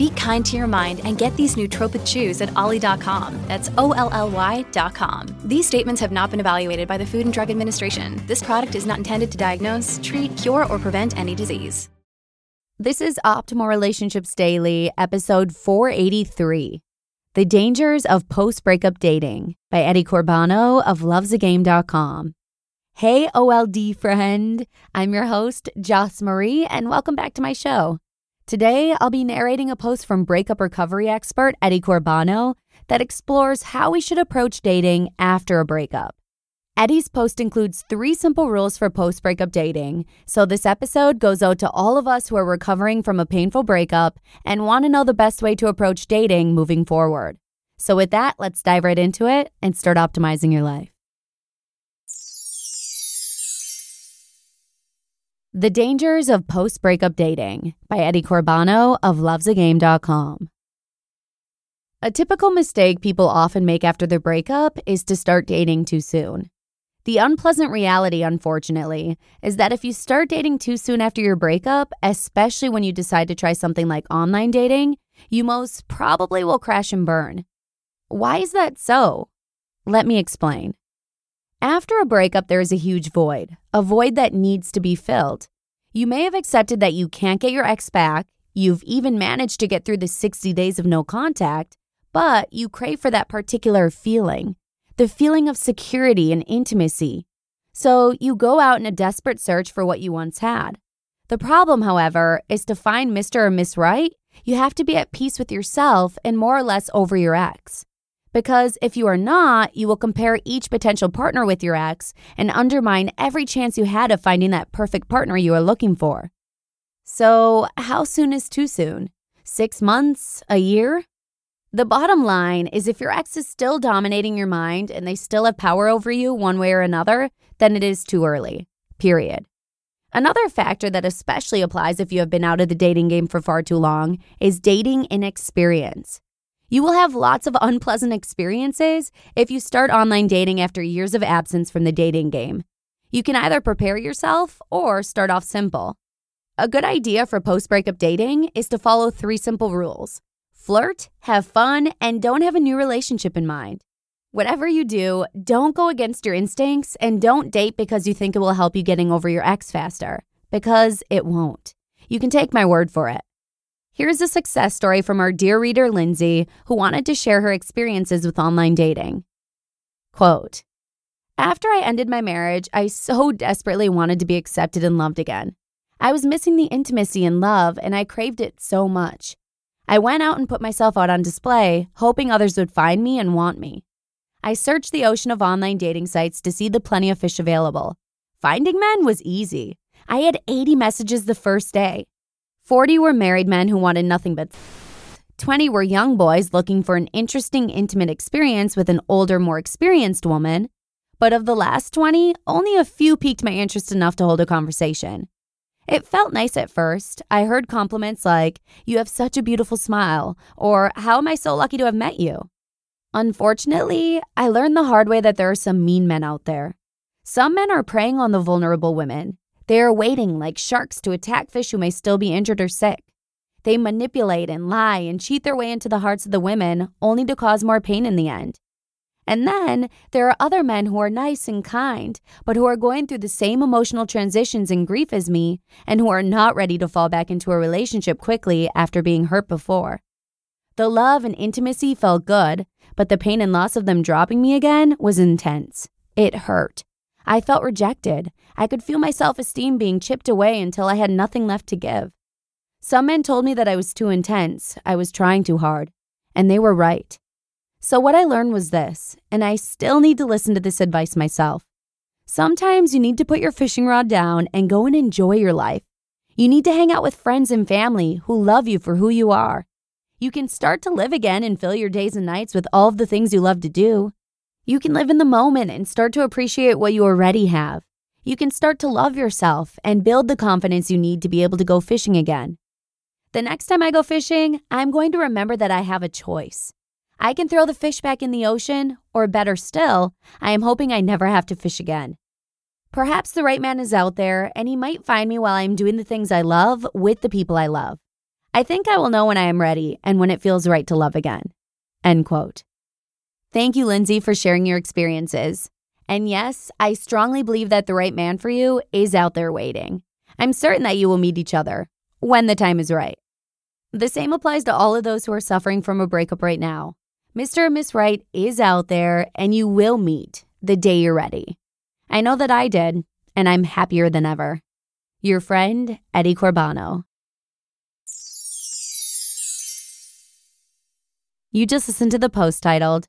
Be kind to your mind and get these nootropic chews at olly.com. That's O L L Y.com. These statements have not been evaluated by the Food and Drug Administration. This product is not intended to diagnose, treat, cure, or prevent any disease. This is Optimal Relationships Daily, episode 483 The Dangers of Post Breakup Dating by Eddie Corbano of lovesagame.com. Hey, OLD friend. I'm your host, Joss Marie, and welcome back to my show. Today, I'll be narrating a post from breakup recovery expert Eddie Corbano that explores how we should approach dating after a breakup. Eddie's post includes three simple rules for post breakup dating, so this episode goes out to all of us who are recovering from a painful breakup and want to know the best way to approach dating moving forward. So, with that, let's dive right into it and start optimizing your life. The Dangers of Post Breakup Dating by Eddie Corbano of lovesagame.com. A typical mistake people often make after their breakup is to start dating too soon. The unpleasant reality, unfortunately, is that if you start dating too soon after your breakup, especially when you decide to try something like online dating, you most probably will crash and burn. Why is that so? Let me explain. After a breakup, there is a huge void, a void that needs to be filled. You may have accepted that you can't get your ex back, you've even managed to get through the 60 days of no contact, but you crave for that particular feeling the feeling of security and intimacy. So you go out in a desperate search for what you once had. The problem, however, is to find Mr. or Miss Right, you have to be at peace with yourself and more or less over your ex. Because if you are not, you will compare each potential partner with your ex and undermine every chance you had of finding that perfect partner you are looking for. So, how soon is too soon? Six months? A year? The bottom line is if your ex is still dominating your mind and they still have power over you one way or another, then it is too early. Period. Another factor that especially applies if you have been out of the dating game for far too long is dating inexperience. You will have lots of unpleasant experiences if you start online dating after years of absence from the dating game. You can either prepare yourself or start off simple. A good idea for post breakup dating is to follow three simple rules flirt, have fun, and don't have a new relationship in mind. Whatever you do, don't go against your instincts and don't date because you think it will help you getting over your ex faster, because it won't. You can take my word for it. Here's a success story from our dear reader, Lindsay, who wanted to share her experiences with online dating. Quote After I ended my marriage, I so desperately wanted to be accepted and loved again. I was missing the intimacy and love, and I craved it so much. I went out and put myself out on display, hoping others would find me and want me. I searched the ocean of online dating sites to see the plenty of fish available. Finding men was easy. I had 80 messages the first day. 40 were married men who wanted nothing but 20 were young boys looking for an interesting, intimate experience with an older, more experienced woman. But of the last 20, only a few piqued my interest enough to hold a conversation. It felt nice at first. I heard compliments like, You have such a beautiful smile, or How am I so lucky to have met you? Unfortunately, I learned the hard way that there are some mean men out there. Some men are preying on the vulnerable women, they are waiting like sharks to attack fish who may still be injured or sick. They manipulate and lie and cheat their way into the hearts of the women, only to cause more pain in the end. And then there are other men who are nice and kind, but who are going through the same emotional transitions and grief as me, and who are not ready to fall back into a relationship quickly after being hurt before. The love and intimacy felt good, but the pain and loss of them dropping me again was intense. It hurt. I felt rejected. I could feel my self esteem being chipped away until I had nothing left to give. Some men told me that I was too intense, I was trying too hard, and they were right. So, what I learned was this, and I still need to listen to this advice myself. Sometimes you need to put your fishing rod down and go and enjoy your life. You need to hang out with friends and family who love you for who you are. You can start to live again and fill your days and nights with all of the things you love to do. You can live in the moment and start to appreciate what you already have. You can start to love yourself and build the confidence you need to be able to go fishing again. The next time I go fishing, I'm going to remember that I have a choice. I can throw the fish back in the ocean, or better still, I am hoping I never have to fish again. Perhaps the right man is out there and he might find me while I'm doing the things I love with the people I love. I think I will know when I am ready and when it feels right to love again. End quote. Thank you, Lindsay, for sharing your experiences. And yes, I strongly believe that the right man for you is out there waiting. I'm certain that you will meet each other when the time is right. The same applies to all of those who are suffering from a breakup right now. Mr. and Miss Right is out there and you will meet the day you're ready. I know that I did, and I'm happier than ever. Your friend, Eddie Corbano. You just listened to the post titled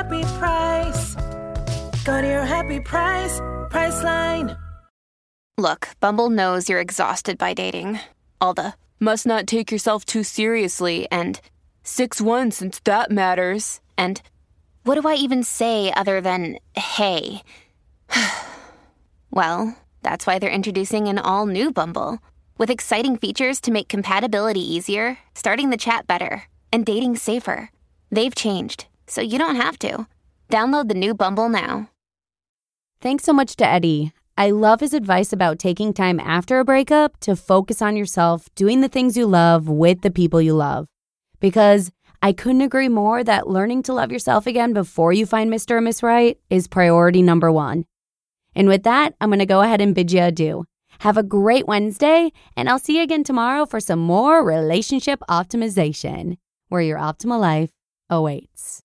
happy price. Go to your happy price, Priceline. Look, Bumble knows you're exhausted by dating. All the must not take yourself too seriously and 6 1 since that matters. And what do I even say other than hey? well, that's why they're introducing an all new Bumble with exciting features to make compatibility easier, starting the chat better, and dating safer. They've changed, so you don't have to. Download the new Bumble now. Thanks so much to Eddie. I love his advice about taking time after a breakup to focus on yourself, doing the things you love with the people you love. Because I couldn't agree more that learning to love yourself again before you find Mr. or Miss Right is priority number one. And with that, I'm going to go ahead and bid you adieu. Have a great Wednesday, and I'll see you again tomorrow for some more relationship optimization, where your optimal life awaits.